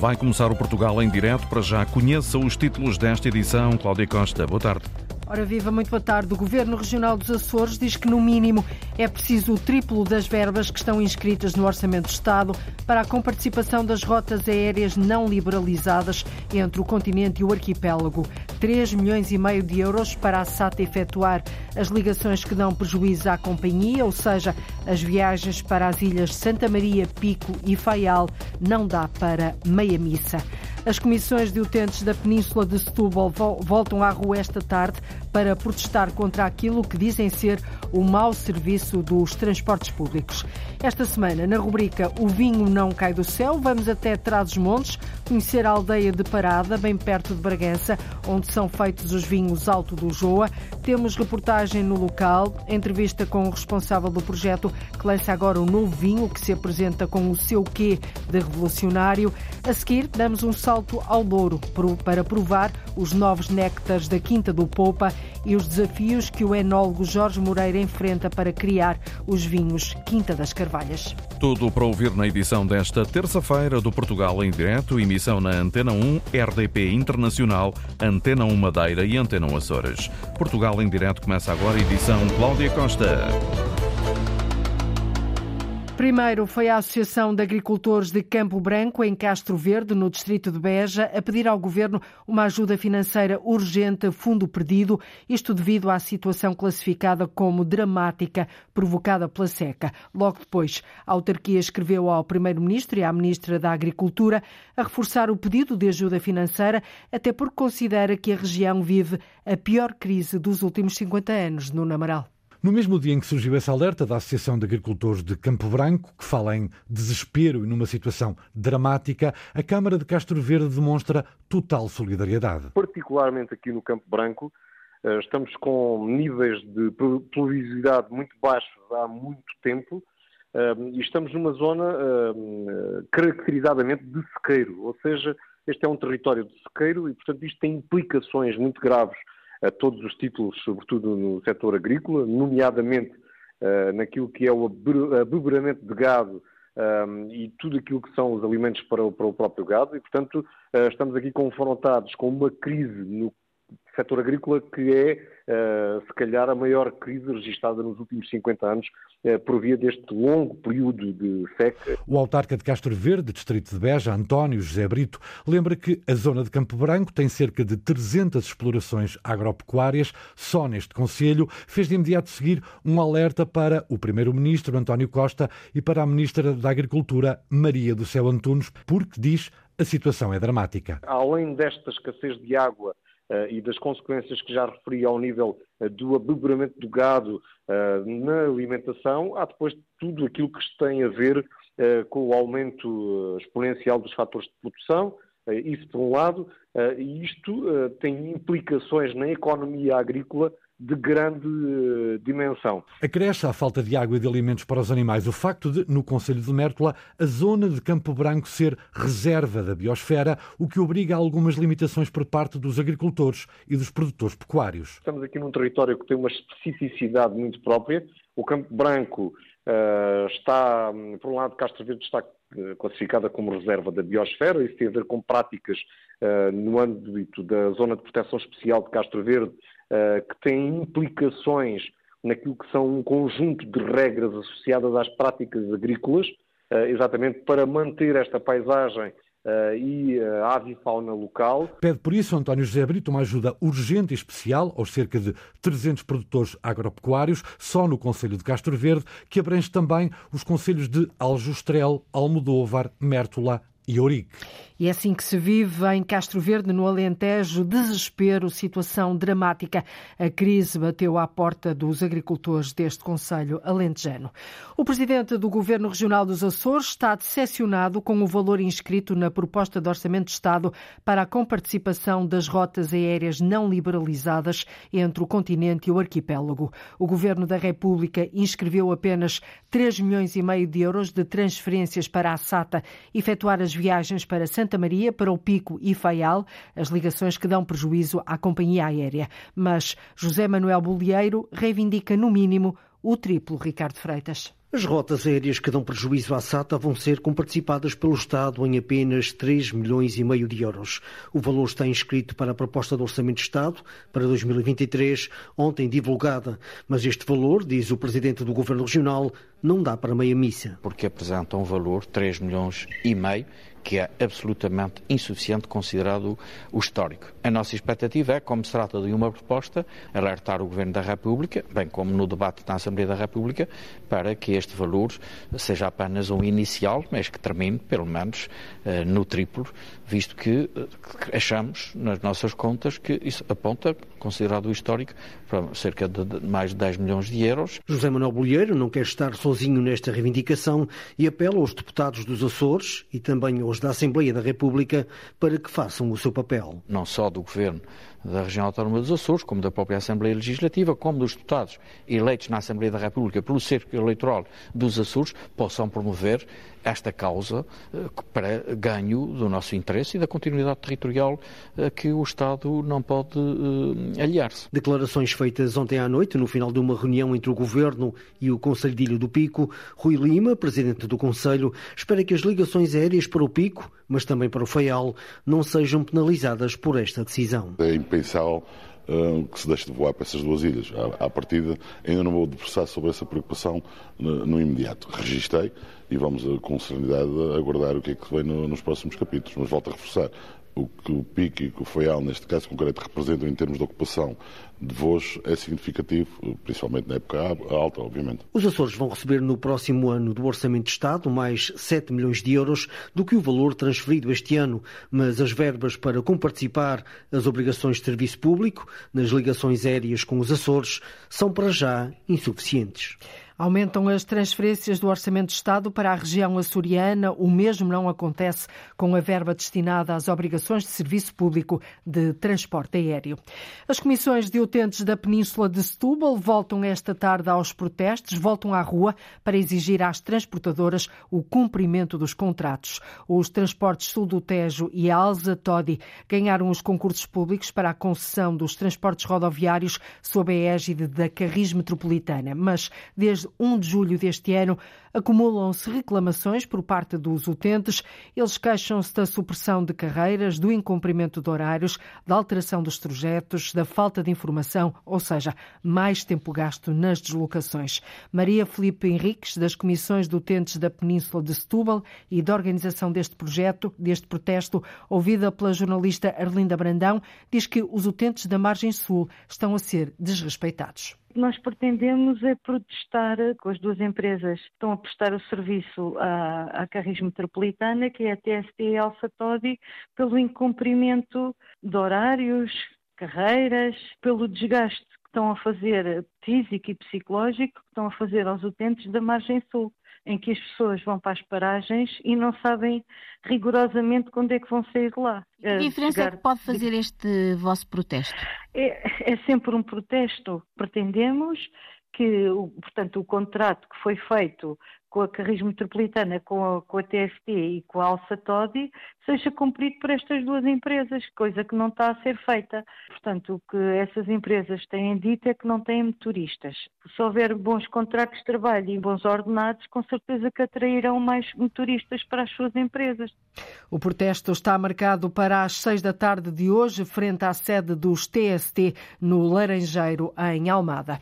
Vai começar o Portugal em direto. Para já, conheça os títulos desta edição. Cláudia Costa, boa tarde. Ora viva, muito boa tarde. O Governo Regional dos Açores diz que, no mínimo, é preciso o triplo das verbas que estão inscritas no Orçamento do Estado para a comparticipação das rotas aéreas não liberalizadas entre o continente e o arquipélago. 3 milhões e meio de euros para a SATA efetuar as ligações que dão prejuízo à companhia, ou seja, as viagens para as ilhas Santa Maria, Pico e Faial, não dá para meia missa. As comissões de utentes da Península de Setúbal voltam à rua esta tarde para protestar contra aquilo que dizem ser o mau serviço dos transportes públicos. Esta semana, na rubrica O Vinho Não Cai do Céu, vamos até Trás-os-Montes conhecer a aldeia de Parada, bem perto de Bragança, onde são feitos os vinhos Alto do Joa. Temos reportagem no local, entrevista com o responsável do projeto que lança agora um novo vinho que se apresenta com o seu quê de revolucionário. A seguir, damos um salto ao Douro para provar os novos néctares da Quinta do Poupa e os desafios que o enólogo Jorge Moreira enfrenta para criar os vinhos Quinta das Carvalhas. Tudo para ouvir na edição desta terça-feira do Portugal em Direto, emissão na Antena 1, RDP Internacional, Antena 1 Madeira e Antena 1 Açores. Portugal em Direto começa agora, edição Cláudia Costa. Primeiro foi a Associação de Agricultores de Campo Branco, em Castro Verde, no distrito de Beja, a pedir ao governo uma ajuda financeira urgente, fundo perdido, isto devido à situação classificada como dramática provocada pela seca. Logo depois, a autarquia escreveu ao primeiro-ministro e à ministra da Agricultura a reforçar o pedido de ajuda financeira, até porque considera que a região vive a pior crise dos últimos 50 anos no Namaral. No mesmo dia em que surgiu esse alerta da Associação de Agricultores de Campo Branco, que fala em desespero e numa situação dramática, a Câmara de Castro Verde demonstra total solidariedade. Particularmente aqui no Campo Branco, eh, estamos com níveis de pluviosidade muito baixos há muito tempo eh, e estamos numa zona eh, caracterizadamente de sequeiro, ou seja, este é um território de sequeiro e, portanto, isto tem implicações muito graves a todos os títulos, sobretudo no setor agrícola, nomeadamente uh, naquilo que é o abeberamento de gado um, ehm, e tudo aquilo que são os alimentos para o, para o próprio gado. E, portanto, uh, estamos aqui confrontados com uma crise no setor agrícola que é uh, se calhar, a maior crise registrada nos últimos 50 anos, uh, por via deste longo período de seca. O autarca de Castro Verde, distrito de Beja, António José Brito, lembra que a zona de Campo Branco tem cerca de 300 explorações agropecuárias. Só neste Conselho fez de imediato seguir um alerta para o primeiro-ministro António Costa e para a ministra da Agricultura Maria do Céu Antunes, porque diz a situação é dramática. Além desta escassez de água e das consequências que já referi ao nível uh, do abeberamento do gado eh, na alimentação, há depois tudo aquilo que tem a ver com o aumento exponencial dos fatores de produção, isso por um lado, e isto tem implicações na economia agrícola de grande dimensão. Acresce à falta de água e de alimentos para os animais o facto de, no Conselho de Mértola, a zona de Campo Branco ser reserva da biosfera, o que obriga a algumas limitações por parte dos agricultores e dos produtores pecuários. Estamos aqui num território que tem uma especificidade muito própria. O Campo Branco uh, está, por um lado, Castro Verde está classificada como reserva da biosfera, isso tem a ver com práticas no âmbito da Zona de Proteção Especial de Castro Verde, eh, que têm implicações naquilo que são um conjunto de regras associadas às práticas agrícolas, eh, exatamente para manter esta paisagem Uh, e a avifauna local. Pede por isso António José Brito uma ajuda urgente e especial aos cerca de 300 produtores agropecuários, só no Conselho de Castro Verde, que abrange também os conselhos de Aljustrel, Almodóvar, Mértola e Ourique. E é assim que se vive em Castro Verde, no Alentejo, desespero, situação dramática. A crise bateu à porta dos agricultores deste Conselho alentejano. O presidente do Governo Regional dos Açores está decepcionado com o valor inscrito na proposta de Orçamento de Estado para a comparticipação das rotas aéreas não liberalizadas entre o continente e o arquipélago. O Governo da República inscreveu apenas 3 milhões e meio de euros de transferências para a SATA efetuar as viagens para Santa Maria para o Pico e Faial, as ligações que dão prejuízo à companhia aérea. Mas José Manuel Bolieiro reivindica, no mínimo, o triplo, Ricardo Freitas. As rotas aéreas que dão prejuízo à SATA vão ser comparticipadas pelo Estado em apenas 3 milhões e meio de euros. O valor está inscrito para a proposta do Orçamento de Estado para 2023, ontem divulgada. Mas este valor, diz o Presidente do Governo Regional, não dá para meia missa. Porque apresenta um valor 3 milhões e meio que é absolutamente insuficiente considerado o histórico. A nossa expectativa é, como se trata de uma proposta, alertar o Governo da República, bem como no debate na Assembleia da República, para que este valor seja apenas um inicial, mas que termine, pelo menos, eh, no triplo, visto que eh, achamos, nas nossas contas, que isso aponta, considerado o histórico, para cerca de mais de 10 milhões de euros. José Manuel Bolheiro não quer estar sozinho nesta reivindicação e apela aos deputados dos Açores e também aos da Assembleia da República para que façam o seu papel. Não só do Governo da Região Autónoma dos Açores, como da própria Assembleia Legislativa, como dos deputados eleitos na Assembleia da República pelo cerco eleitoral dos Açores, possam promover esta causa eh, para ganho do nosso interesse e da continuidade territorial eh, que o Estado não pode uh, aliar-se. Declarações feitas ontem à noite, no final de uma reunião entre o Governo e o Conselho de Ilha do Pico, Rui Lima, presidente do Conselho, espera que as ligações aéreas para o Pico, mas também para o Faial, não sejam penalizadas por esta decisão. É impensável que se deixe de voar para essas duas ilhas. À, partida, ainda não vou debruçar sobre essa preocupação no, imediato. Registrei e vamos com serenidade aguardar o que é que vem no, nos próximos capítulos. Mas volto a reforçar, o que o PIC e o FAIAL, neste caso concreto, representam em termos de ocupação de voos é significativo, principalmente na época alta, obviamente. Os Açores vão receber no próximo ano do Orçamento de Estado mais 7 milhões de euros do que o valor transferido este ano, mas as verbas para comparticipar as obrigações de serviço público nas ligações aéreas com os Açores são para já insuficientes. Aumentam as transferências do Orçamento de Estado para a região açoriana. O mesmo não acontece com a verba destinada às obrigações de serviço público de transporte aéreo. As comissões de utentes da Península de Setúbal voltam esta tarde aos protestos, voltam à rua para exigir às transportadoras o cumprimento dos contratos. Os transportes Sul do Tejo e a Alza Todi ganharam os concursos públicos para a concessão dos transportes rodoviários sob a égide da Carris Metropolitana, mas desde 1 de julho deste ano, acumulam-se reclamações por parte dos utentes. Eles queixam-se da supressão de carreiras, do incumprimento de horários, da alteração dos trajetos, da falta de informação, ou seja, mais tempo gasto nas deslocações. Maria Felipe Henriques, das Comissões de Utentes da Península de Setúbal e da organização deste projeto, deste protesto, ouvida pela jornalista Arlinda Brandão, diz que os utentes da margem sul estão a ser desrespeitados nós pretendemos é protestar com as duas empresas que estão a prestar o serviço à, à Carris Metropolitana, que é a TST e a Alfa Todi, pelo incumprimento de horários, carreiras, pelo desgaste que estão a fazer físico e psicológico, que estão a fazer aos utentes da margem sul em que as pessoas vão para as paragens e não sabem rigorosamente quando é que vão sair de lá. Que eh, diferença Chegar... é que pode fazer este vosso protesto? É, é sempre um protesto. Pretendemos que, portanto, o contrato que foi feito com a Carris Metropolitana, com a, com a TST e com a Alça Todi, seja cumprido por estas duas empresas, coisa que não está a ser feita. Portanto, o que essas empresas têm dito é que não têm motoristas. Se houver bons contratos de trabalho e bons ordenados, com certeza que atrairão mais motoristas para as suas empresas. O protesto está marcado para as seis da tarde de hoje, frente à sede dos TST no Laranjeiro, em Almada.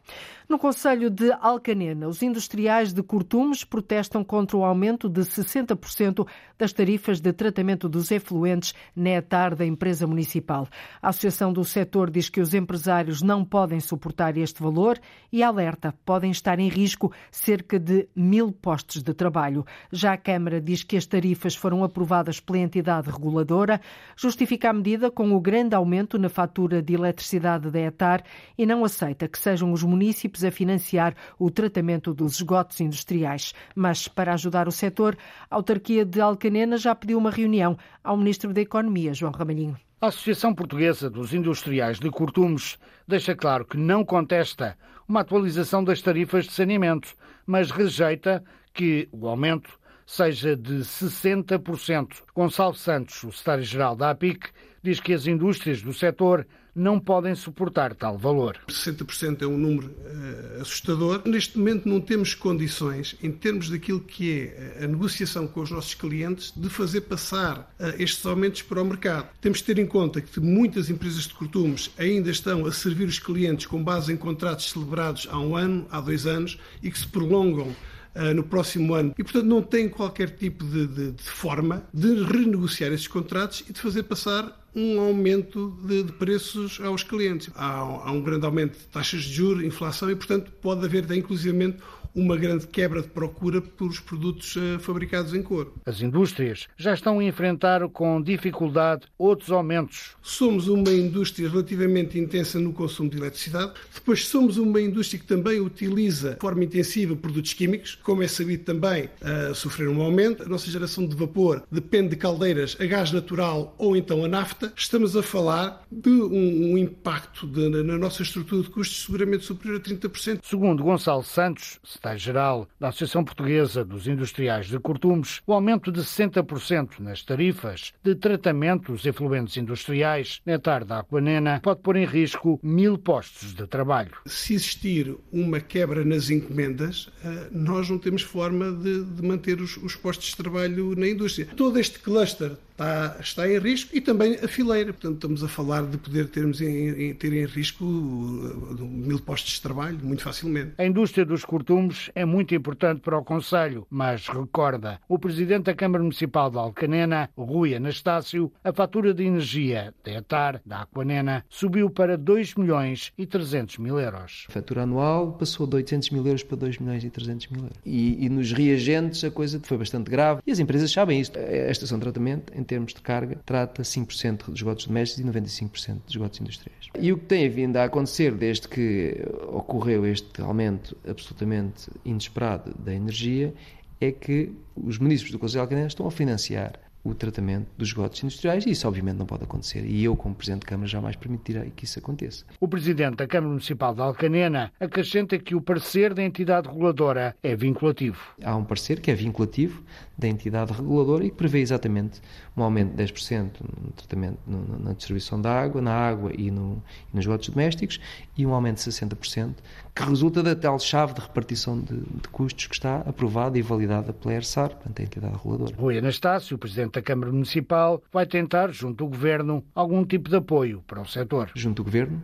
No Conselho de Alcanena, os industriais de Cortumes protestam contra o aumento de 60% das tarifas de tratamento dos efluentes na etar da empresa municipal. A Associação do Setor diz que os empresários não podem suportar este valor e alerta, podem estar em risco cerca de mil postos de trabalho. Já a Câmara diz que as tarifas foram aprovadas pela entidade reguladora, justifica a medida com o grande aumento na fatura de eletricidade da etar e não aceita que sejam os municípios a financiar o tratamento dos esgotos industriais. Mas, para ajudar o setor, a autarquia de Alcanena já pediu uma reunião ao Ministro da Economia, João Ramalhinho. A Associação Portuguesa dos Industriais de Cortumes deixa claro que não contesta uma atualização das tarifas de saneamento, mas rejeita que o aumento seja de 60%. Gonçalo Santos, o secretário-geral da APIC, diz que as indústrias do setor não podem suportar tal valor. 60% é um número uh, assustador. Neste momento não temos condições, em termos daquilo que é a negociação com os nossos clientes, de fazer passar uh, estes aumentos para o mercado. Temos de ter em conta que muitas empresas de cortumes ainda estão a servir os clientes com base em contratos celebrados há um ano, há dois anos e que se prolongam uh, no próximo ano. E, portanto, não tem qualquer tipo de, de, de forma de renegociar esses contratos e de fazer passar um aumento de, de preços aos clientes. Há, há, um grande aumento de taxas de juros, inflação e, portanto, pode haver inclusivamente uma grande quebra de procura pelos produtos uh, fabricados em couro. As indústrias já estão a enfrentar com dificuldade outros aumentos. Somos uma indústria relativamente intensa no consumo de eletricidade. Depois somos uma indústria que também utiliza de forma intensiva produtos químicos, como é sabido também uh, sofrer um aumento. A nossa geração de vapor depende de caldeiras a gás natural ou então a nafta. Estamos a falar de um, um impacto de, na nossa estrutura de custos seguramente superior a 30%. Segundo Gonçalo Santos, secretário-geral da Associação Portuguesa dos Industriais de Cortumes, o aumento de 60% nas tarifas de tratamento dos efluentes industriais na tarde da Aquanena pode pôr em risco mil postos de trabalho. Se existir uma quebra nas encomendas, eh, nós não temos forma de, manter os, os postos de trabalho na indústria. Todo este cluster está, está em risco e também a fileira. Portanto, estamos a falar de poder termos em, em, ter em risco uh, mil postos de trabalho muito facilmente. A indústria dos cortumes é muito importante para o Conselho, mas recorda o Presidente da Câmara Municipal de Alcanena, Rui Anastácio, a fatura de energia da ETAR, da Aquanena, subiu para 2 milhões e 300 mil euros. A fatura anual passou de 800 mil euros para 2 milhões e 300 mil euros. E, e nos reagentes a coisa foi bastante grave. E as empresas sabem isso. A estação de tratamento, em termos de carga, trata 5% dos esgotos domésticos e 95% dos esgotos industriais. E o que tem vindo a acontecer desde que ocorreu este aumento absolutamente inesperado da energia é que os municípios do Conselho de Alcanena estão a financiar o tratamento dos esgotos industriais e isso obviamente não pode acontecer e eu como Presidente de Câmara jamais permitirei que isso aconteça. O Presidente da Câmara Municipal de Alcanena acrescenta que o parecer da entidade reguladora é vinculativo. Há um parecer que é vinculativo da entidade reguladora e que prevê exatamente um aumento de 10% no tratamento na distribuição da água, na água e, no, e nos esgotos domésticos e um aumento de 60% que resulta da tal chave de repartição de, de custos que está aprovada e validada pela ERSAR, portanto a entidade reguladora. Rui Anastácio, Presidente da Câmara Municipal, vai tentar, junto ao Governo, algum tipo de apoio para o setor. Junto ao Governo,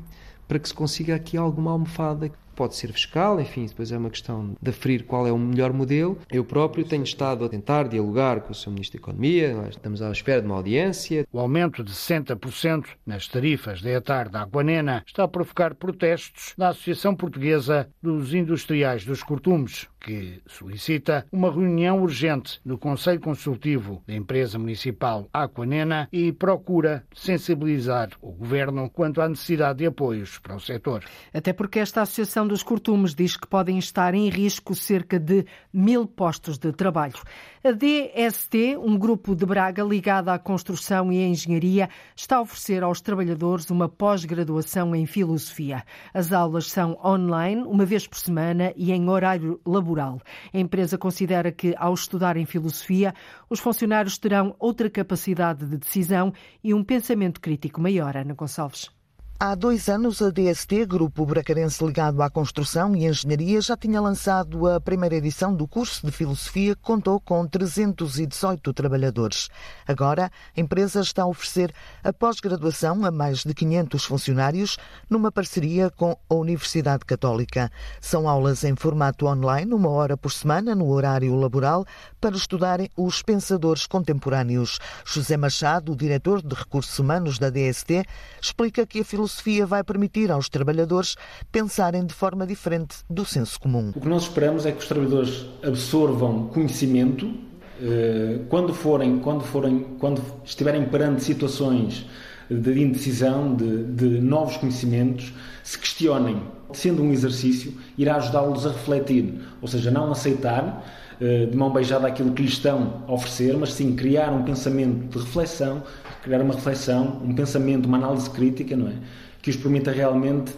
para que se consiga aqui alguma almofada pode ser fiscal, enfim, depois é uma questão de aferir qual é o melhor modelo. Eu próprio tenho estado a tentar dialogar com o Sr. Ministro da Economia, nós estamos à espera de uma audiência. O aumento de 60% nas tarifas da ETAR da Aquanena está a provocar protestos da Associação Portuguesa dos Industriais dos Cortumes, que solicita uma reunião urgente do Conselho Consultivo da Empresa Municipal Aquanena e procura sensibilizar o Governo quanto à necessidade de apoios para o setor. Até porque esta Associação Associação dos Cortumes diz que podem estar em risco cerca de mil postos de trabalho. A DST, um grupo de Braga ligado à construção e à engenharia, está a oferecer aos trabalhadores uma pós-graduação em filosofia. As aulas são online, uma vez por semana e em horário laboral. A empresa considera que, ao estudar em filosofia, os funcionários terão outra capacidade de decisão e um pensamento crítico maior. Ana Gonçalves. Há dois anos, a DST, grupo bracarense ligado à construção e engenharia, já tinha lançado a primeira edição do curso de filosofia, que contou com 318 trabalhadores. Agora, a empresa está a oferecer a pós-graduação a mais de 500 funcionários, numa parceria com a Universidade Católica. São aulas em formato online, uma hora por semana, no horário laboral, para estudarem os pensadores contemporâneos. José Machado, diretor de recursos humanos da DST, explica que a filosofia filosofia vai permitir aos trabalhadores pensarem de forma diferente do senso comum. O que nós esperamos é que os trabalhadores absorvam conhecimento eh, quando forem, quando forem, quando estiverem perante situações de indecisão, de, de novos conhecimentos, se questionem. Sendo um exercício, irá ajudá-los a refletir, ou seja, não aceitar eh, de mão beijada aquilo que lhes estão a oferecer, mas sim criar um pensamento de reflexão, criar uma reflexão, um pensamento, uma análise crítica, não é? Que os permita realmente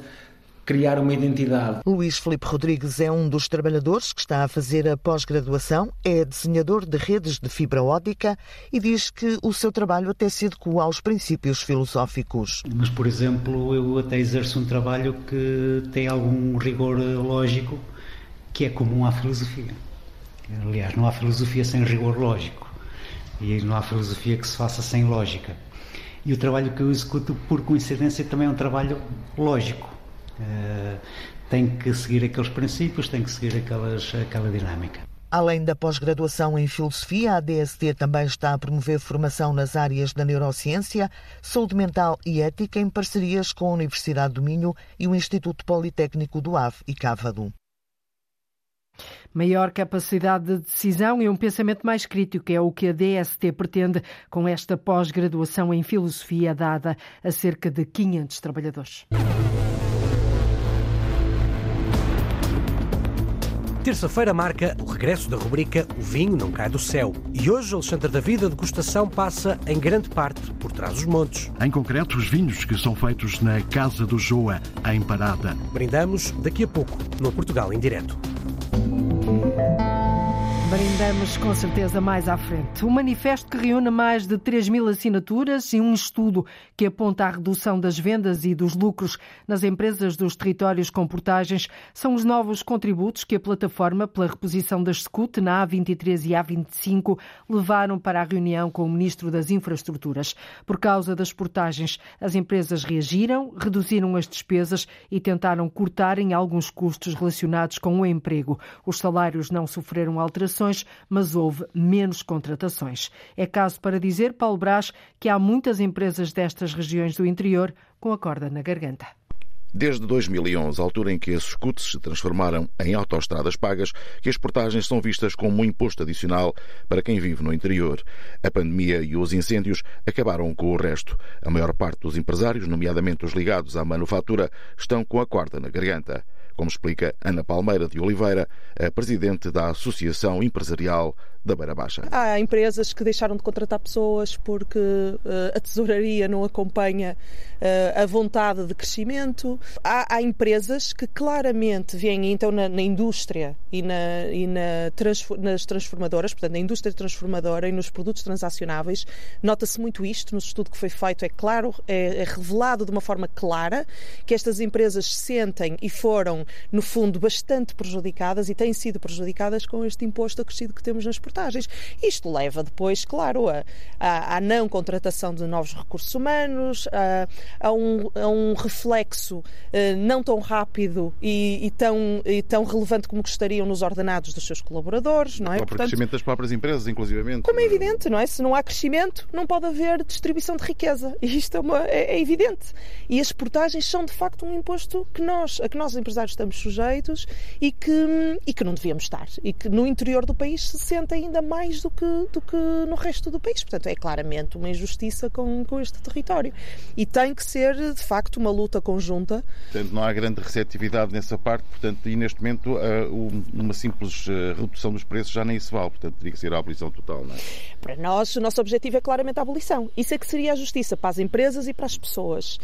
criar uma identidade. Luís Felipe Rodrigues é um dos trabalhadores que está a fazer a pós-graduação, é desenhador de redes de fibra óptica e diz que o seu trabalho até se adequa aos princípios filosóficos. Mas, por exemplo, eu até exerço um trabalho que tem algum rigor lógico que é comum à filosofia. Aliás, não há filosofia sem rigor lógico e não há filosofia que se faça sem lógica. E o trabalho que eu executo, por coincidência, também é um trabalho lógico. Uh, tem que seguir aqueles princípios, tem que seguir aquelas, aquela dinâmica. Além da pós-graduação em Filosofia, a DST também está a promover formação nas áreas da neurociência, saúde mental e ética em parcerias com a Universidade do Minho e o Instituto Politécnico do Ave e Cávado. Maior capacidade de decisão e um pensamento mais crítico é o que a DST pretende com esta pós-graduação em filosofia dada a cerca de 500 trabalhadores. Terça-feira marca o regresso da rubrica O Vinho Não Cai do Céu. E hoje Alexandre David, a degustação passa em grande parte por trás dos montes. Em concreto, os vinhos que são feitos na Casa do Joa, em Parada. Brindamos daqui a pouco no Portugal em Direto. Thank you. Brindamos com certeza mais à frente. O manifesto que reúne mais de 3 mil assinaturas e um estudo que aponta à redução das vendas e dos lucros nas empresas dos territórios com portagens são os novos contributos que a plataforma pela reposição das SCUT na A23 e A25 levaram para a reunião com o Ministro das Infraestruturas. Por causa das portagens, as empresas reagiram, reduziram as despesas e tentaram cortar em alguns custos relacionados com o emprego. Os salários não sofreram alterações mas houve menos contratações. É caso para dizer, Paulo Brás, que há muitas empresas destas regiões do interior com a corda na garganta. Desde 2011, altura em que as scuts se transformaram em autoestradas pagas, que as portagens são vistas como um imposto adicional para quem vive no interior. A pandemia e os incêndios acabaram com o resto. A maior parte dos empresários, nomeadamente os ligados à manufatura, estão com a corda na garganta como explica Ana Palmeira de Oliveira, a presidente da Associação Empresarial da Beira Baixa. Há empresas que deixaram de contratar pessoas porque uh, a tesouraria não acompanha uh, a vontade de crescimento. Há, há, empresas que claramente vêm então na, na indústria e, na, e na nas transformadoras, portanto na indústria transformadora e nos produtos transacionáveis, nota-se muito isto no estudo que foi feito. É claro, é, é revelado de uma forma clara que estas empresas sentem e foram, no fundo, bastante prejudicadas e têm sido prejudicadas com este imposto acrescido que temos nas reportagens. Isto leva depois, claro, a, a, a não contratação de novos recursos humanos, a, a, um, um reflexo uh, não tão rápido e, e, tão, e tão relevante como gostariam nos ordenados dos seus colaboradores, não é? O Portanto, crescimento das próprias empresas, inclusivamente. Como é evidente, não é? Se não há crescimento, não pode haver distribuição de riqueza. E isto é, uma, é, é evidente. E as portagens são, de facto, um imposto que nós, a que nós, empresários, estamos sujeitos e que, e que não devíamos estar. E que no interior do país se sentem ainda mais do que, do que no resto do país. Portanto, é claramente uma injustiça com, com este território. E tem que ser, de facto, uma luta conjunta. Portanto, não há grande receptividade nessa parte, portanto, e neste momento uma simples eh, redução dos preços já nem se vale, portanto, teria que ser a abolição total, não é? Para nós, o nosso objetivo é claramente a abolição. Isso é que seria a justiça para as empresas e para as pessoas.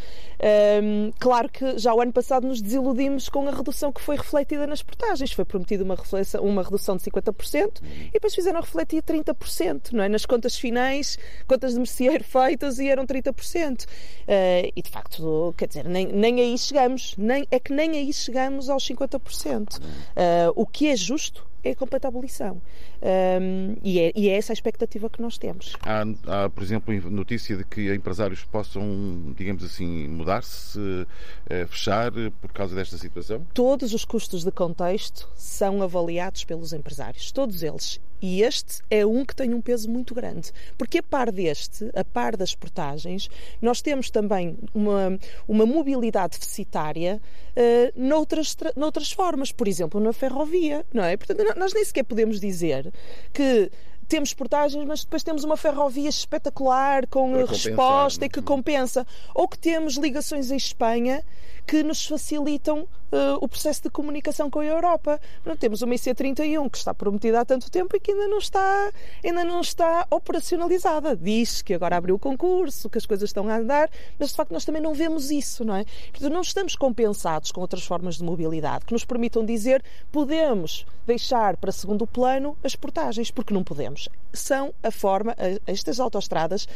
Um, claro que já o ano passado nos desiludimos com a redução que foi refletida nas portagens. Foi prometida uma, uma redução de 50% e depois fizeram refletir 30%, não é? Nas contas finais, contas de merceeiro feitas e eram 30%. Uh, eh, e de facto, quer dizer, nem, nem aí chegamos, nem, é que nem aí chegamos aos 50%. Uh, eh, o que é justo é a completa abolição. Um, e, é, e, é, essa a expectativa que nós temos. Há, há, por exemplo, notícia de que empresários possam, digamos assim, mudar-se, uh, fechar por causa desta situação? Todos os custos de contexto são avaliados pelos empresários, todos eles. E este é um que tem um peso muito grande. Porque a par deste, a par das portagens, nós temos também uma, uma mobilidade deficitária uh, noutras, noutras formas. Por exemplo, na ferrovia, não é? Portanto, nós nem sequer podemos dizer que temos portagens, mas depois temos uma ferrovia espetacular com resposta e que compensa. Ou que temos ligações em Espanha que nos facilitam uh, o processo de comunicação com a Europa. Não, temos uma IC31 que está prometida há tanto tempo e que ainda não está, ainda não está operacionalizada. Diz que agora abriu o concurso, que as coisas estão a andar, mas de facto nós também não vemos isso, não é? Portanto, não estamos compensados com outras formas de mobilidade que nos permitam dizer podemos deixar para segundo plano as portagens, porque não podemos. São a forma, estas autoestradas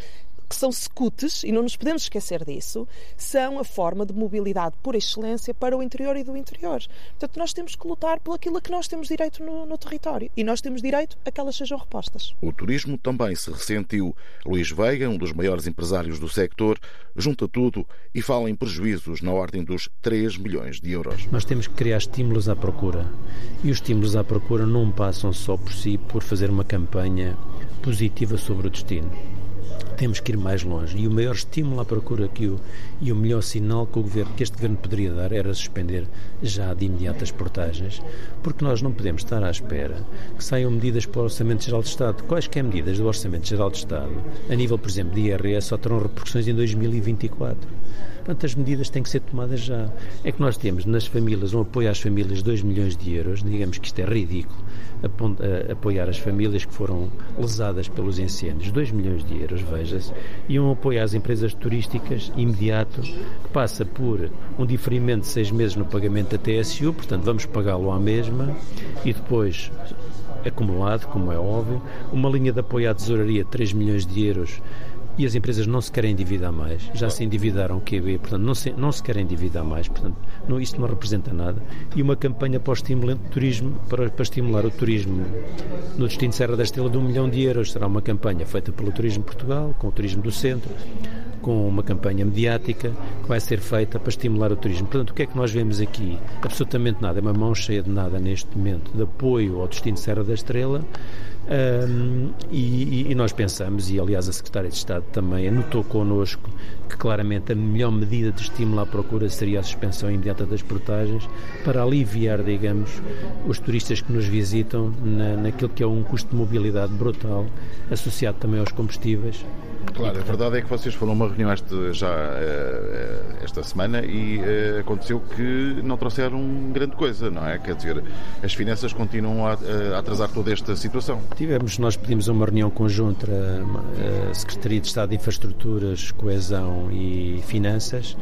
que são scoots, e não nos podemos esquecer disso, são a forma de mobilidade por excelência para o interior e do interior. Portanto, nós temos que lutar por aquilo a que nós temos direito no, no território e nós temos direito a que elas sejam repostas. O turismo também se ressentiu. Luís Veiga, um dos maiores empresários do sector, junta tudo e fala em prejuízos na ordem dos 3 milhões de euros. Nós temos que criar estímulos à procura. E os estímulos à procura não passam só por si por fazer uma campanha positiva sobre o destino temos que ir mais longe. E o maior estímulo à procura que o, e o melhor sinal que, o governo, que este governo poderia dar era suspender já de imediato as portagens, porque nós não podemos estar à espera que saiam medidas para o Orçamento Geral de Estado. Quaisquer medidas do Orçamento Geral de Estado, a nível, por exemplo, de IRS, só terão repercussões em 2024. Portanto, as medidas têm que ser tomadas já. É que nós temos nas famílias um apoio às famílias de 2 milhões de euros, digamos que isto é ridículo, a, apoiar as famílias que foram lesadas pelos incêndios, 2 milhões de euros, veja-se, e um apoio às empresas turísticas imediato, que passa por um diferimento de seis meses no pagamento da TSU, portanto vamos pagá-lo à mesma, e depois acumulado, como é óbvio, uma linha de apoio à tesouraria de 3 milhões de euros e as empresas não se querem endividar mais, já se endividaram QB, portanto não se, não se querem endividar mais, portanto não, isto não representa nada. E uma campanha para, o turismo, para, para estimular o turismo no destino de Serra da Estrela de um milhão de euros, será uma campanha feita pelo Turismo Portugal, com o Turismo do Centro, com uma campanha mediática que vai ser feita para estimular o turismo. Portanto, o que é que nós vemos aqui? Absolutamente nada, é uma mão cheia de nada neste momento de apoio ao destino de Serra da Estrela, um, e, e, nós pensamos, e aliás a Secretária de Estado também anotou connosco, que claramente a melhor medida de estímulo à procura seria a suspensão imediata das portagens para aliviar, digamos, os turistas que nos visitam na, naquilo que é um custo de mobilidade brutal, associado também aos combustíveis Claro, a verdade é que vocês foram a uma reunião este, já eh, esta semana e eh, aconteceu que não trouxeram grande coisa, não é? Quer dizer, as finanças continuam a, a atrasar toda esta situação. Tivemos, nós pedimos uma reunião conjunta a Secretaria de Estado de Infraestruturas, Coesão e Finanças.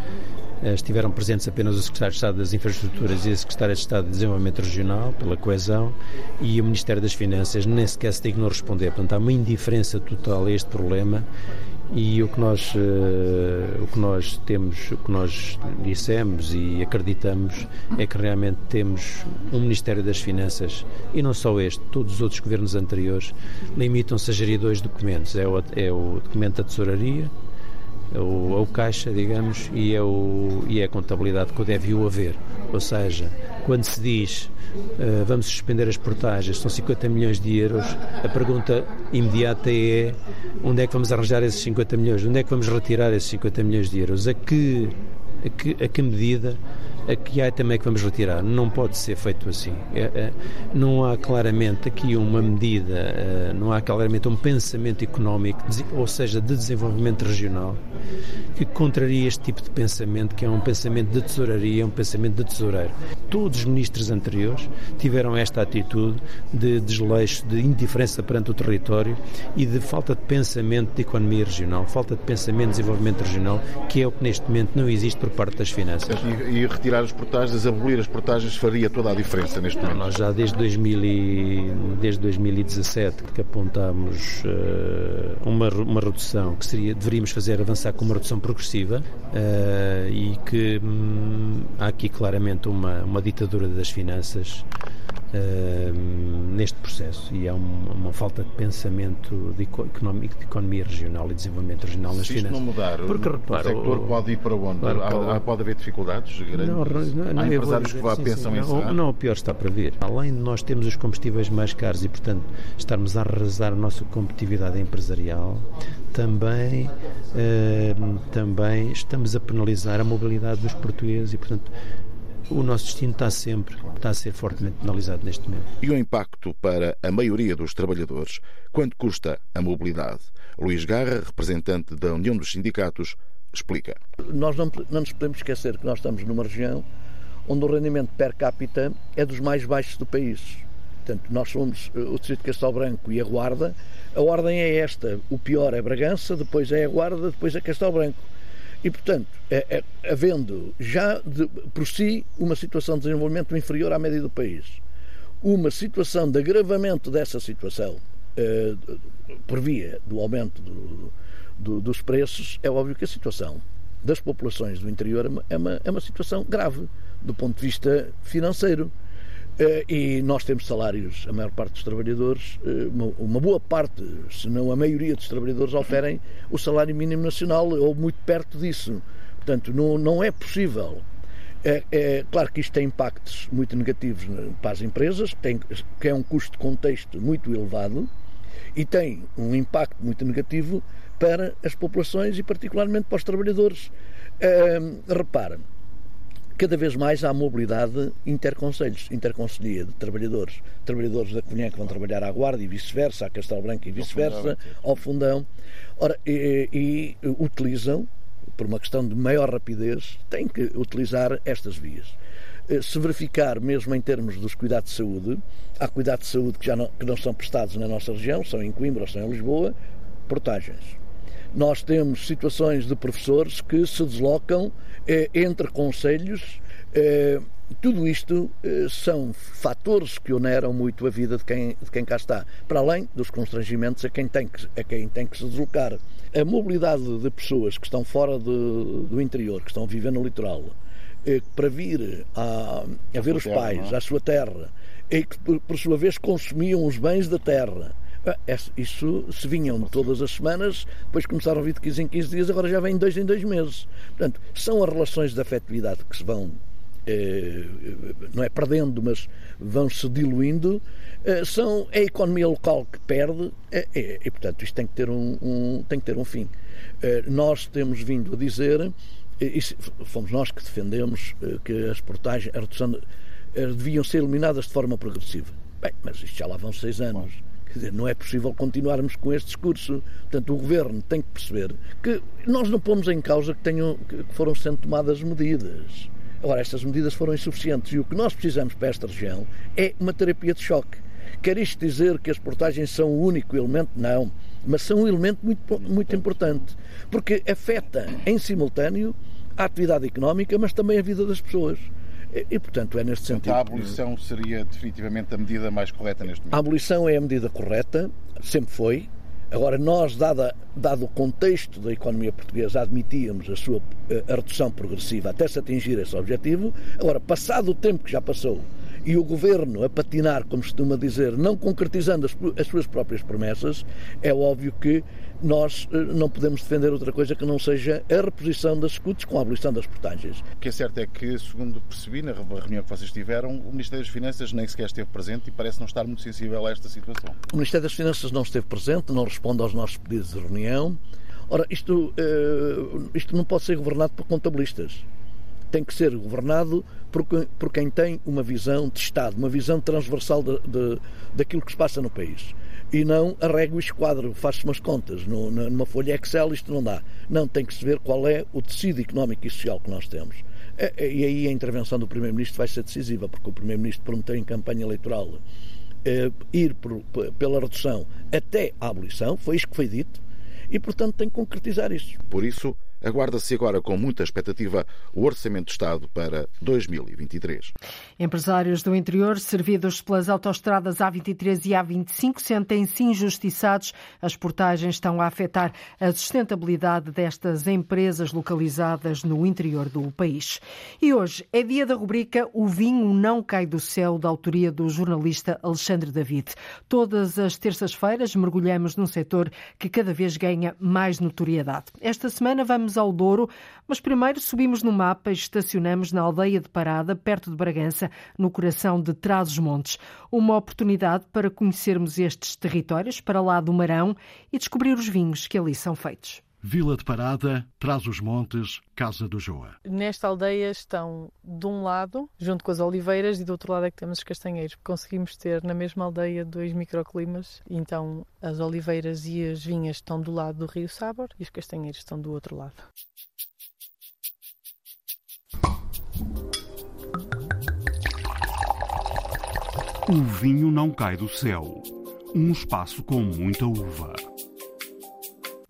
Eh, estiveram presentes apenas o Secretário de Estado das Infraestruturas e a Secretária de Estado de Desenvolvimento Regional, pela coesão, e o Ministério das Finanças nem sequer se dignou responder. Portanto, há uma indiferença total a este problema e o que nós uh, o que nós temos o que nós dissemos e acreditamos é que realmente temos um Ministério das Finanças e não só este todos os outros governos anteriores limitam-se a gerir dois documentos é o, é o documento da tesouraria é o, é o caixa digamos e é o e é a contabilidade que deve o haver ou seja quando se diz uh, vamos suspender as portagens, são 50 milhões de euros, a pergunta imediata é onde é que vamos arranjar esses 50 milhões? Onde é que vamos retirar esses 50 milhões de euros? A que, a que, a que medida que há também que vamos retirar. Não pode ser feito assim. É, é, não há claramente aqui uma medida, é, não há claramente um pensamento económico, ou seja, de desenvolvimento regional, que contraria este tipo de pensamento, que é um pensamento de tesouraria, um pensamento de tesoureiro. Todos os ministros anteriores tiveram esta atitude de desleixo, de indiferença perante o território e de falta de pensamento de economia regional, falta de pensamento de desenvolvimento regional, que é o que neste momento não existe por parte das finanças. E, e retirar as portagens, abolir as portagens faria toda a diferença neste momento? Nós já desde, 2000 e, desde 2017 que apontámos uh, uma, uma redução que seria, deveríamos fazer avançar com uma redução progressiva uh, e que hum, há aqui claramente uma, uma ditadura das finanças uh, neste processo e há uma, uma, falta de pensamento de económico, de economia regional e desenvolvimento regional nas Se finanças. Se não mudar, Porque, repara, o sector pode ir para onde? Claro, há, pode haver dificuldades grandes? Não, não, não, há empresários que vá, sim, pensam sim, em não, não, o pior está para vir. Além de nós termos os combustíveis mais caros e, portanto, estarmos a arrasar a nossa competitividade empresarial, também, uh, também estamos a penalizar a mobilidade dos portugueses e, portanto, o nosso destino está sempre, está a ser fortemente penalizado neste momento. E o impacto para a maioria dos trabalhadores? Quanto custa a mobilidade? Luís Garra, representante da União dos Sindicatos, explica. Nós não, não nos podemos esquecer que nós estamos numa região onde o rendimento per capita é dos mais baixos do país. Portanto, nós somos eh, o Distrito de Castelo Branco e a Guarda. A ordem é esta: o pior é Bragança, depois é a Guarda, depois é Castelo Branco. E, portanto, é, é, havendo já de, por si uma situação de desenvolvimento inferior à média do país, uma situação de agravamento dessa situação eh, por via do aumento do, do, dos preços, é óbvio que a situação das populações do interior é uma, é uma situação grave do ponto de vista financeiro. Eh, e nós temos salários, a maior parte dos trabalhadores, eh, uma boa parte, se não a maioria dos trabalhadores, oferem o salário mínimo nacional ou muito perto disso. Portanto, não, não é possível. É, é, claro que isto tem impactos muito negativos para as empresas, tem, que é um custo de contexto muito elevado e tem um impacto muito negativo para as populações e, particularmente, para os trabalhadores. É, repara, cada vez mais há mobilidade interconselhos, interconselhia de trabalhadores. Trabalhadores da Cunha que vão trabalhar à Guarda e vice-versa, à Castelo Branco e vice-versa, ao Fundão. Ora, e, e, utilizam, por uma questão de maior rapidez, têm que utilizar estas vias. Eh, se verificar, mesmo em termos dos cuidados de saúde, há cuidados de saúde que já não, que não são prestados na nossa região, são em Coimbra ou são em Lisboa, portagens. Nós temos situações de professores que se deslocam eh, entre conselhos. Eh, tudo isto eh, são fatores que oneram muito a vida de quem, de quem cá está, para além dos constrangimentos a quem tem que, a quem tem que se deslocar. A mobilidade de pessoas que estão fora de, do interior, que estão viver no litoral, eh, para vir a, a ver os pais, é? à sua terra, e que por, por sua vez consumiam os bens da terra, isso se vinham todas as semanas, depois começaram a vir de 15 em 15 dias, agora já vêm dois em dois meses. Portanto, são as relações de afetividade que se vão, eh, não é perdendo, mas vão se diluindo. Eh, são é a economia local que perde é, é, e, portanto, isto tem que ter um, um tem que ter um fim. Eh, nós temos vindo a dizer, e fomos nós que defendemos que as portagens, a redução, deviam ser eliminadas de forma progressiva. Bem, mas isto já lá vão seis anos. Dizer, não é possível continuarmos com este discurso. Portanto, o Governo tem que perceber que nós não pomos em causa que, tenham, que foram sendo tomadas medidas. Agora, estas medidas foram insuficientes e o que nós precisamos para esta região é uma terapia de choque. Quer isto dizer que as portagens são o único elemento? Não. Mas são um elemento muito, muito importante. Porque afeta em simultâneo a atividade económica, mas também a vida das pessoas. E, portanto, é neste sentido. A abolição seria definitivamente a medida mais correta neste momento? A abolição é a medida correta, sempre foi. Agora, nós, dada, dado o contexto da economia portuguesa, admitíamos a sua a redução progressiva até se atingir esse objetivo. Agora, passado o tempo que já passou e o governo a patinar, como se costuma dizer, não concretizando as, as suas próprias promessas, é óbvio que nós eh, não podemos defender outra coisa que não seja a reposição das escutas com a abolição das portagens. O que é certo é que, segundo percebi na reunião que vocês tiveram, o Ministério das Finanças nem sequer esteve presente e parece não estar muito sensível a esta situação. O Ministério das Finanças não esteve presente, não responde aos nossos pedidos de reunião. Ora, isto, uh, isto não pode ser governado por contabilistas. Tem que ser governado por, por quem tem uma visão de Estado, uma visão transversal de, de, daquilo que se passa no país e não arrega o esquadro, faz-se umas contas. No, numa folha Excel isto não dá. Não, tem que se ver qual é o tecido económico e social que nós temos. É, é, e aí a intervenção do Primeiro-Ministro vai ser decisiva, porque o Primeiro-Ministro prometeu em campanha eleitoral eh, ir por, pela redução até à abolição, foi isto que foi dito, e portanto tem que concretizar isso. Por isso, Aguarda-se agora com muita expectativa o Orçamento de Estado para 2023. Empresários do interior, servidos pelas autoestradas A23 e A25, sentem-se injustiçados. As portagens estão a afetar a sustentabilidade destas empresas localizadas no interior do país. E hoje é dia da rubrica O Vinho Não Cai do Céu, da autoria do jornalista Alexandre David. Todas as terças-feiras mergulhamos num setor que cada vez ganha mais notoriedade. Esta semana vamos vamos ao Douro, mas primeiro subimos no mapa e estacionamos na aldeia de Parada, perto de Bragança, no coração de Trás-os-Montes. Uma oportunidade para conhecermos estes territórios, para lá do Marão, e descobrir os vinhos que ali são feitos. Vila de Parada, Traz os Montes, Casa do Joa. Nesta aldeia estão, de um lado, junto com as oliveiras, e do outro lado é que temos os castanheiros. Conseguimos ter na mesma aldeia dois microclimas, então as oliveiras e as vinhas estão do lado do Rio Sábor e os castanheiros estão do outro lado. O vinho não cai do céu. Um espaço com muita uva.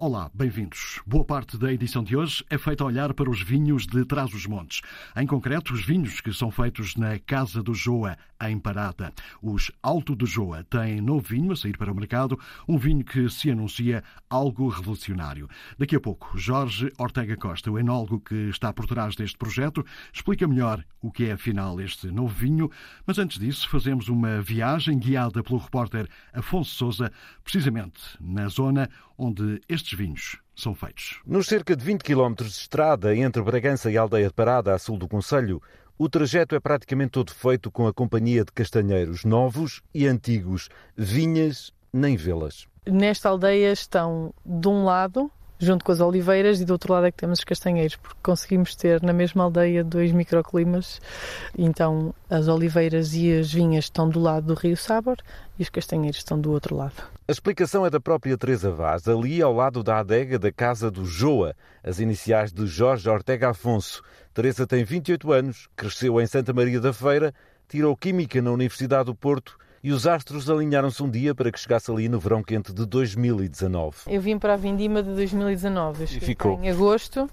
Olá, bem-vindos. Boa parte da edição de hoje é feita a olhar para os vinhos de Trás-os-Montes. Em concreto, os vinhos que são feitos na Casa do Joa, em Parada. Os Alto do Joa têm novo vinho a sair para o mercado, um vinho que se anuncia algo revolucionário. Daqui a pouco, Jorge Ortega Costa, o enólogo que está por trás deste projeto, explica melhor o que é afinal este novo vinho. Mas antes disso, fazemos uma viagem guiada pelo repórter Afonso Souza, precisamente na zona onde estes vinhos são feitos. Nos cerca de 20 quilómetros de estrada entre Bragança e Aldeia de Parada, a sul do Conselho, o trajeto é praticamente todo feito com a companhia de castanheiros novos e antigos, vinhas nem vê-las. Nesta aldeia estão, de um lado, junto com as oliveiras e do outro lado é que temos os castanheiros, porque conseguimos ter na mesma aldeia dois microclimas, então as oliveiras e as vinhas estão do lado do Rio Sábor e os castanheiros estão do outro lado. A explicação é da própria Teresa Vaz, ali ao lado da adega da Casa do Joa, as iniciais de Jorge Ortega Afonso. Teresa tem 28 anos, cresceu em Santa Maria da Feira, tirou Química na Universidade do Porto e os astros alinharam-se um dia para que chegasse ali no verão quente de 2019. Eu vim para a Vindima de 2019. e ficou? Em agosto.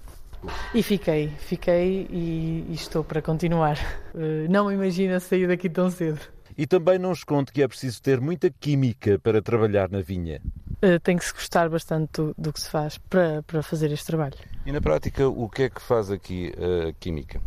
E fiquei, fiquei e, e estou para continuar. Uh, não me imagino sair daqui tão cedo. E também não esconde que é preciso ter muita química para trabalhar na vinha. Uh, tem que se gostar bastante do, do, que se faz para, para fazer este trabalho. E na prática, o que é que faz aqui a química?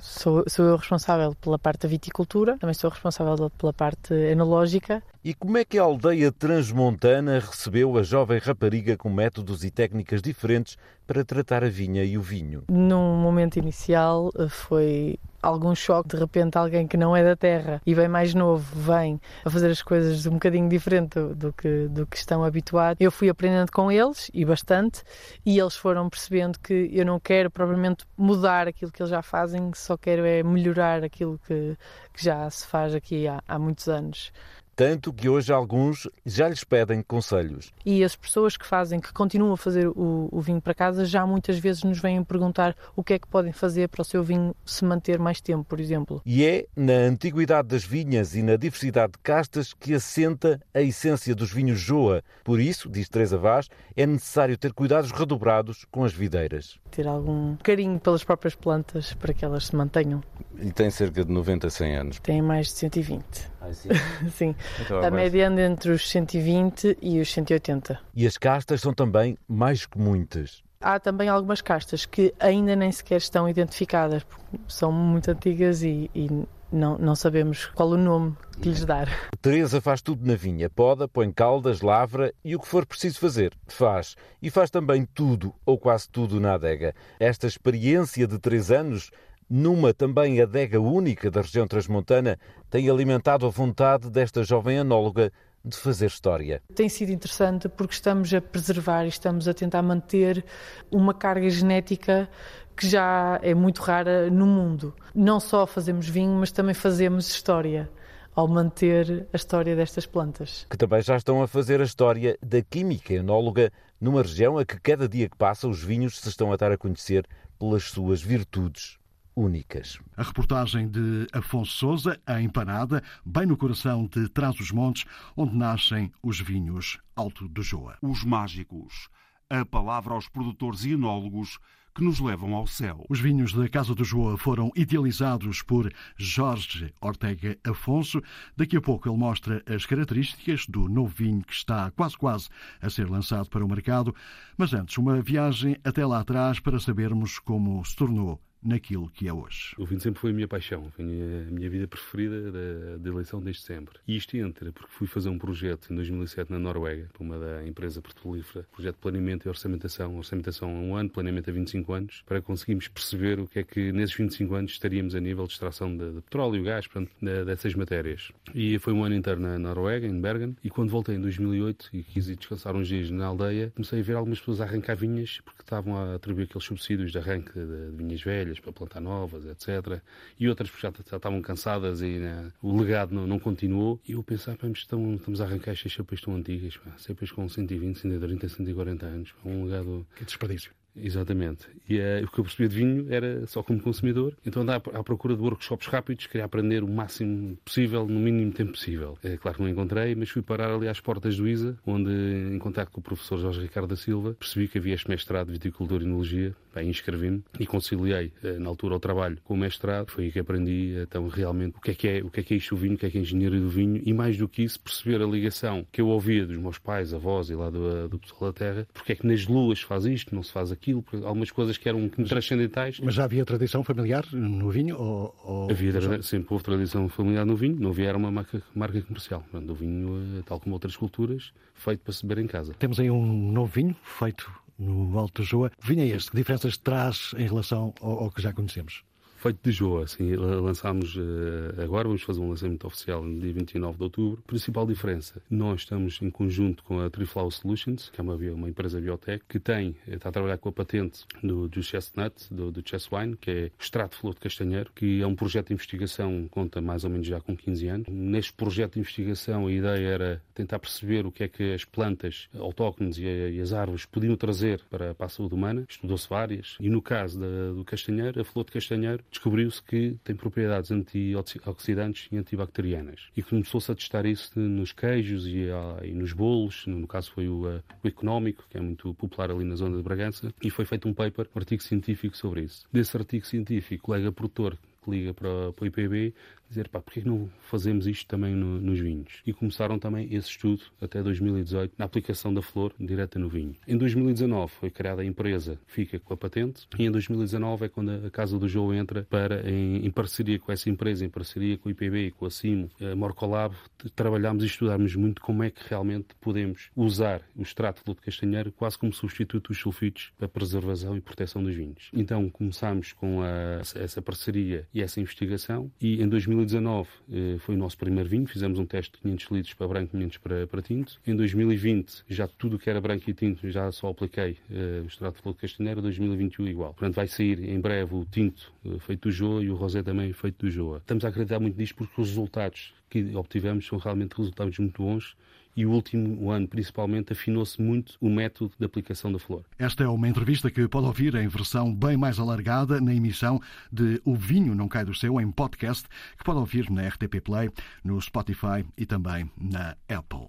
Sou, sou eu responsável pela parte da viticultura, também sou responsável pela parte enológica. E como é que a aldeia transmontana recebeu a jovem rapariga com métodos e técnicas diferentes para tratar a vinha e o vinho? Num momento inicial eh, foi algum choque, de repente alguém que não é da terra e bem mais novo vem a fazer as coisas um bocadinho diferente do, do, que, do que estão habituados. Eu fui aprendendo com eles, e bastante, e eles foram percebendo que eu não quero propriamente mudar aquilo que eles já fazem, só quero é melhorar aquilo que, que já se faz aqui há, há muitos anos tanto que hoje alguns já lhes pedem conselhos. E as pessoas que fazem, que continuam a fazer o, o, vinho para casa, já muitas vezes nos vêm perguntar o que é que podem fazer para o seu vinho se manter mais tempo, por exemplo. E é na antiguidade das vinhas e na diversidade de castas que assenta a essência dos vinhos Joa. Por isso, diz Teresa Vaz, é necessário ter cuidados redobrados com as videiras. Ter algum carinho pelas próprias plantas para que elas se mantenham. E tem cerca de 90 a 100 anos? Tem mais de 120. Ah, sim? sim. Então, a média anda entre os 120 e os 180. E as castas são também mais que muitas. Há também algumas castas que ainda nem sequer estão identificadas, porque são muito antigas e, e não, não sabemos qual o nome que lhes dar. Teresa faz tudo na vinha. Poda, põe caldas, lavra e o que for preciso fazer, faz. E faz também tudo, ou quase tudo, na adega. Esta experiência de três anos numa também adega única da região transmontana, tem alimentado a vontade desta jovem anóloga de fazer história. Tem sido interessante porque estamos a preservar e estamos a tentar manter uma carga genética que já é muito rara no mundo. Não só fazemos vinho, mas também fazemos história ao manter a história destas plantas. Que também já estão a fazer a história da química enóloga numa região a que cada dia que passa os vinhos se estão a dar a conhecer pelas suas virtudes únicas. A reportagem de Afonso Souza, a empanada, bem no coração de Trás-os-Montes, onde nascem os vinhos Alto do Joa. Os mágicos. A palavra aos produtores e enólogos que nos levam ao céu. Os vinhos da Casa do Joa foram idealizados por Jorge Ortega Afonso. Daqui a pouco ele mostra as características do novo vinho que está quase quase a ser lançado para o mercado. Mas antes, uma viagem até lá atrás para sabermos como se tornou naquilo que é hoje. O vinho sempre foi a minha paixão, foi a minha vida preferida da, da eleição desde sempre. E isto entra porque fui fazer um projeto em 2007 na Noruega, para uma da empresa petrolífera, projeto de planeamento e orçamentação, orçamentação a um ano, planeamento a 25 anos, para conseguirmos perceber o que é que nesses 25 anos estaríamos a nível de extração de, de petróleo gás, portanto, de, dessas matérias. E foi um ano inteiro na Noruega, em Bergen, e quando voltei em 2008 e quis ir descansar uns dias na aldeia, comecei a ver algumas pessoas a arrancar vinhas porque estavam a atribuir aqueles subsídios de arranque de, de vinhas velhas para plantar novas, etc. E outras já, já estavam cansadas e né, o legado não, não, continuou. E eu pensava, pá, estamos, estamos a arrancar estas cepas tão antigas, pá, com 120, 130, 140 anos, pá, um legado... Que desperdício. Exatamente. E uh, o que eu percebia de vinho era só como consumidor. Então andava à procura de workshops rápidos, queria aprender o máximo possível, no mínimo tempo possível. É claro que não encontrei, mas fui parar ali às portas do ISA, onde, em contato com o professor Jorge Ricardo da Silva, percebi que havia este mestrado de viticultura e enologia. Bem, inscrevi-me e conciliei, uh, na altura, o trabalho com o mestrado. Foi aí que aprendi, então, realmente, o que é que é, o que é, que é isto o vinho, o que é que é a engenharia do vinho e, mais do que isso, perceber a ligação que eu ouvia dos meus pais, avós e lá do, do pessoal da terra, porque é que nas luas faz isto, não se faz aquilo, algumas coisas que eram transcendentais. Mas já havia tradição familiar no vinho? Ou, ou... Havia, sempre houve tradição familiar no vinho, não havia era uma marca, marca comercial. O vinho, eh, tal como outras culturas, feito para se beber em casa. Temos aí um novo vinho feito no Alto Joa. Vinho é este? Que diferenças traz em relação ao, ao que já conhecemos? Feito de Joa. Assim, lançámos uh, agora, vamos fazer um lançamento oficial no dia 29 de outubro. Principal diferença, nós estamos em conjunto com a Triflow Solutions, que é uma, uma empresa biotech, que tem, está a trabalhar com a patente do, do Chestnut, do, do Chess Wine, que é extrato de flor de castanheiro, que é um projeto de investigação, conta mais ou menos já com 15 anos. Neste projeto de investigação, a ideia era tentar perceber o que é que as plantas autóctones e, e as árvores podiam trazer para, para a saúde humana. Estudou-se várias. E no caso da, do castanheiro, a flor de castanheiro descobriu-se que tem propriedades antioxidantes e antibacterianas. E começou-se a testar isso nos queijos e, ah, e, nos bolos, no caso foi o, ah, o, económico, que é muito popular ali na zona de Bragança, e foi feito um paper, um artigo científico sobre isso. Desse artigo científico, o colega produtor que liga para, para o IPB dizer, pá, porquê que não fazemos isto também no, nos vinhos? E começaram também esse estudo até 2018 na aplicação da flor direta no vinho. Em 2019 foi criada a empresa, fica com a patente, e em 2019 é quando a Casa do João entra para, em, em parceria com essa empresa, em parceria com o IPB, com a CIMO, a Morcolab, trabalhámos e estudámos muito como é que realmente podemos usar o extrato de castanheiro quase como substituto dos sulfitos para preservação e proteção dos vinhos. Então começámos com a, essa parceria e essa investigação e em 2019 2019 eh, foi o nosso primeiro vinho, fizemos um teste de 500 litros para branco, 500 para, para tinto. Em 2020, já tudo que era branco e tinto, já só apliquei uh, o extrato de flor de castanheira, 2021 igual. Portanto, vai sair em breve o tinto uh, feito do Joa e o rosé também feito do Joa. Estamos a acreditar muito nisto porque os resultados que obtivemos são realmente resultados muito bons e o último ano, principalmente, afinou-se muito o método de aplicação da flor. Esta é uma entrevista que pode ouvir em versão bem mais alargada na emissão de O Vinho Não Cai do Céu em podcast, que pode ouvir na RTP Play, no Spotify e também na Apple.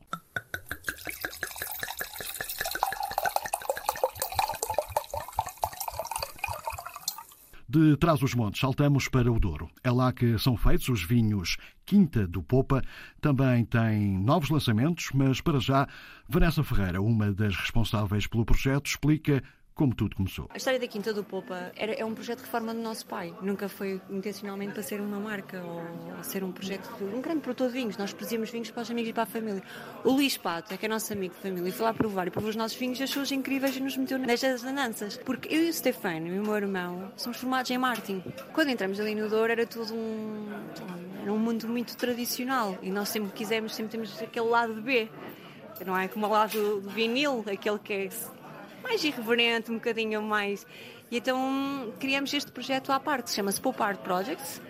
De trás os montes, saltamos para o Douro. É lá que são feitos os vinhos Quinta do Popa. Também tem novos lançamentos, mas para já, Vanessa Ferreira, uma das responsáveis pelo projeto, explica como tudo começou. A história da Quinta do Popa era, é um projeto de reforma do nosso pai. Nunca foi intencionalmente para ser uma marca ou ser um projeto, um grande produtor de vinhos. Nós produzíamos vinhos para os amigos e para a família. O Luís Pato, é que é nosso amigo de família, foi lá provar e provou os nossos vinhos, achou os incríveis e nos meteu nestas andanças. Porque eu e o Stefano, e o meu irmão, somos formados em marketing. Quando entramos ali no Douro era tudo um, era um mundo muito tradicional e nós sempre quisemos, sempre temos aquele lado B não é como o lado do vinil, aquele que é mais irreverente, um bocadinho mais. E então criamos este projeto à parte, chama-se Pop Art Projects.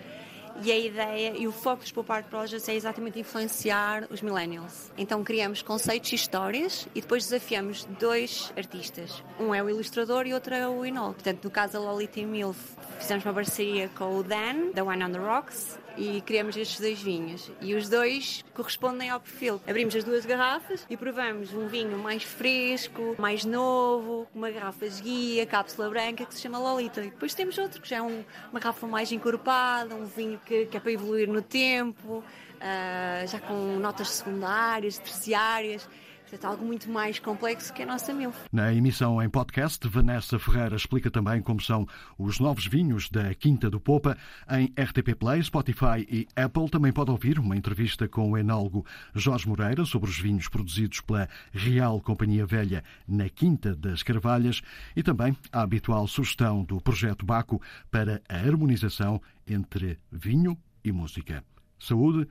E a ideia e o foco dos Pop Art Projects é exatamente influenciar os millennials. Então criamos conceitos e histórias e depois desafiamos dois artistas. Um é o ilustrador e outro é o enólogo. Portanto, no caso da Lolita Milf, fizemos uma parceria com o Dan, da One on the Rocks, e criamos estes dois vinhos. E os dois correspondem ao perfil. Abrimos as duas garrafas e provamos um vinho mais fresco, mais novo, uma garrafa guia, cápsula branca, que se chama Lolita. E depois temos outro que já é um, uma garrafa mais encorpada, um vinho que, que é para evoluir no tempo uh, já com notas secundárias, terciárias. Portanto, algo muito mais complexo que a nossa MILF. Na emissão em podcast, Vanessa Ferreira explica também como são os novos vinhos da Quinta do Popa. Em RTP Play, Spotify e Apple também pode ouvir uma entrevista com o enólogo Jorge Moreira sobre os vinhos produzidos pela Real Companhia Velha na Quinta das Carvalhas e também a habitual sugestão do Projeto Baco para a harmonização entre vinho e música. Saúde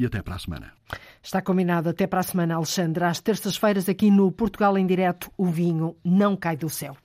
e até para a semana. Está combinado até para a semana, Alexandre. Às terças-feiras, aqui no Portugal em Direto, o vinho não cai do céu.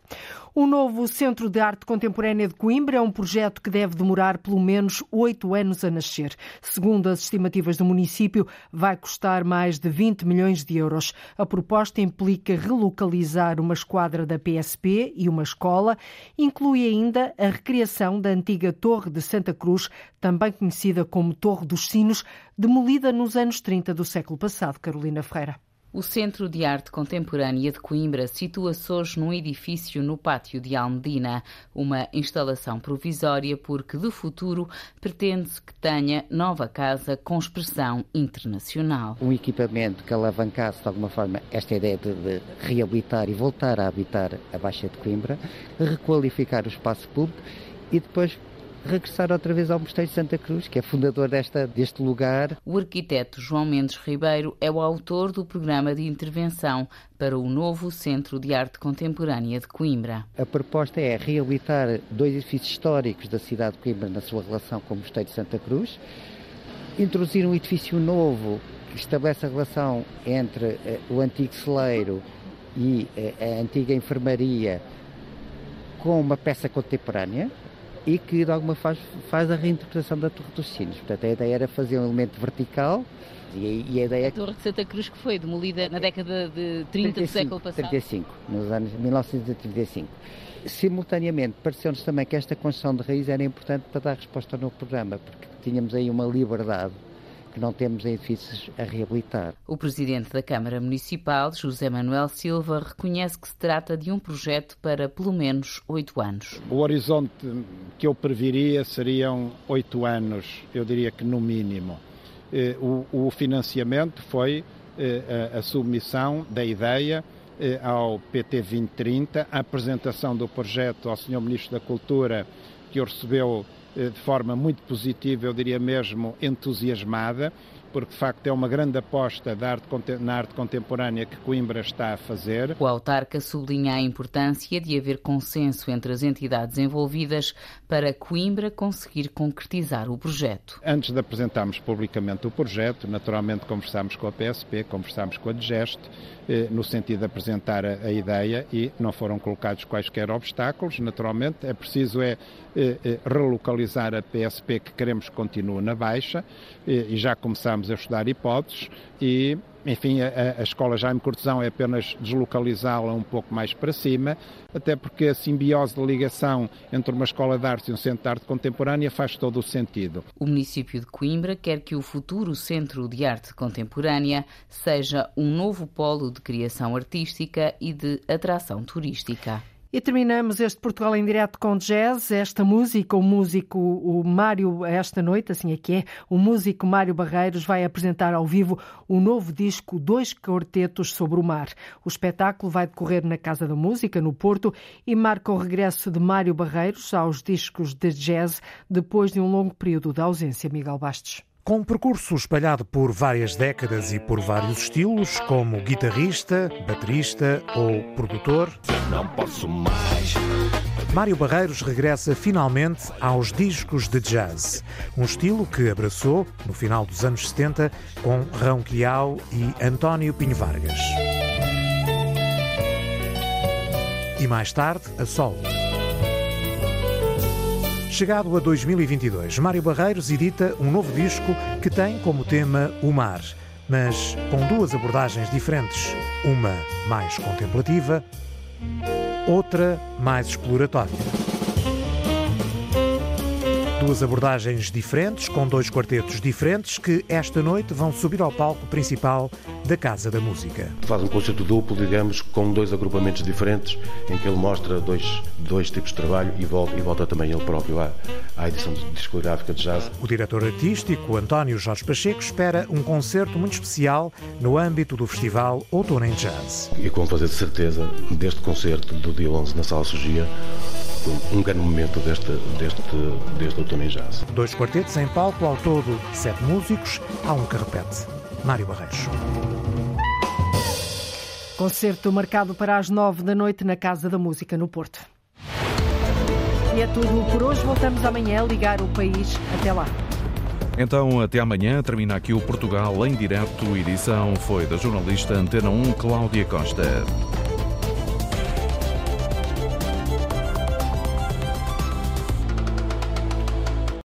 O novo Centro de Arte Contemporânea de Coimbra é um projeto que deve demorar pelo menos oito anos a nascer. Segundo as estimativas do município, vai custar mais de 20 milhões de euros. A proposta implica relocalizar uma esquadra da PSP e uma escola. Inclui ainda a recriação da antiga Torre de Santa Cruz, também conhecida como Torre dos Sinos, demolida nos anos 30 do século passado. Carolina Ferreira. O Centro de Arte Contemporânea de Coimbra situa-se hoje num edifício no pátio de Almedina, uma instalação provisória porque de futuro pretende-se que tenha nova casa com expressão internacional. Um equipamento que alavancasse de alguma forma esta ideia de, de reabilitar e voltar a habitar a Baixa de Coimbra, requalificar o espaço público e depois regressar outra vez ao Mosteiro de Santa Cruz, que é fundador desta, deste lugar. O arquiteto João Mendes Ribeiro é o autor do programa de intervenção para o novo Centro de Arte Contemporânea de Coimbra. A proposta é reabilitar dois edifícios históricos da cidade de Coimbra na sua relação com o Mosteiro de Santa Cruz, introduzir um edifício novo que estabelece a relação entre uh, o antigo celeiro e uh, a antiga enfermaria com uma peça contemporânea, e que de alguma faz, faz a reinterpretação da Torre dos Sinos. Portanto, a ideia era fazer um elemento vertical e, e a ideia... A Torre de Santa Cruz que foi demolida na década de 30 35, do século passado. 35, nos anos 1935. Simultaneamente, pareceu-nos também que esta construção de raiz era importante para dar resposta ao novo programa, porque tínhamos aí uma liberdade que não temos edifícios a reabilitar. O presidente da Câmara Municipal, José Manuel Silva, reconhece que se trata de um projeto para pelo menos oito anos. O horizonte que eu previria seriam oito anos, eu diria que no mínimo. Eh, o, financiamento foi eh, a submissão da ideia eh, ao PT 2030, a apresentação do projeto ao Sr. Ministro da Cultura, que o recebeu de forma muito positiva, eu diria mesmo entusiasmada, porque de facto é uma grande aposta arte, na arte contemporânea que Coimbra está a fazer. O autarca sublinha a importância de haver consenso entre as entidades envolvidas para Coimbra conseguir concretizar o projeto. Antes de apresentarmos publicamente o projeto, naturalmente conversámos com a PSP, conversámos com a DGEST, eh, no sentido de apresentar a, ideia e não foram colocados quaisquer obstáculos. Naturalmente, é preciso é, é relocalizar a PSP que queremos que continue na Baixa e já começamos a estudar hipóteses e enfim, a, a escola Jaime Cortesão é apenas deslocalizá-la um pouco mais para cima, até porque a simbiose de ligação entre uma escola de arte e um centro de arte contemporânea faz todo o sentido. O município de Coimbra quer que o futuro Centro de Arte Contemporânea seja um novo polo de criação artística e de atração turística. E terminamos este Portugal em direto com jazz. Esta música, o músico o Mário, esta noite, assim é que é, o músico Mário Barreiros vai apresentar ao vivo o novo disco Dois Quartetos sobre o Mar. O espetáculo vai decorrer na Casa da Música, no Porto, e marca o regresso de Mário Barreiros aos discos de jazz depois de um longo período de ausência. Miguel Bastos. Com um percurso espalhado por várias décadas e por vários estilos, como guitarrista, baterista ou produtor, não posso mais. Mário Barreiros regressa finalmente aos discos de jazz, um estilo que abraçou no final dos anos 70 com Rão Quiau e António Pinho Vargas. E mais tarde, a solo. Chegado a 2022, Mário Barreiros edita um novo disco que tem como tema o mar, mas com duas abordagens diferentes. Uma mais contemplativa, outra mais exploratória. Duas abordagens diferentes, com dois quartetos diferentes, que esta noite vão subir ao palco principal da Casa da Música. Faz um concerto duplo, digamos, com dois agrupamentos diferentes, em que ele mostra dois, dois tipos de trabalho e volta, e volta também ele próprio à, à edição discográfica de jazz. O diretor artístico, António Jorge Pacheco, espera um concerto muito especial no âmbito do festival Outono em Jazz. E como fazer de certeza deste concerto do dia 11 na Sala Sugia, um grande momento deste, deste, deste outono em jazz. Dois quartetos em palco, ao todo sete músicos, há um que repete. Mário Barreiros. Concerto marcado para as nove da noite na Casa da Música, no Porto. E é tudo por hoje. Voltamos amanhã a ligar o país. Até lá. Então, até amanhã. Termina aqui o Portugal em direto. Edição foi da jornalista Antena 1, Cláudia Costa.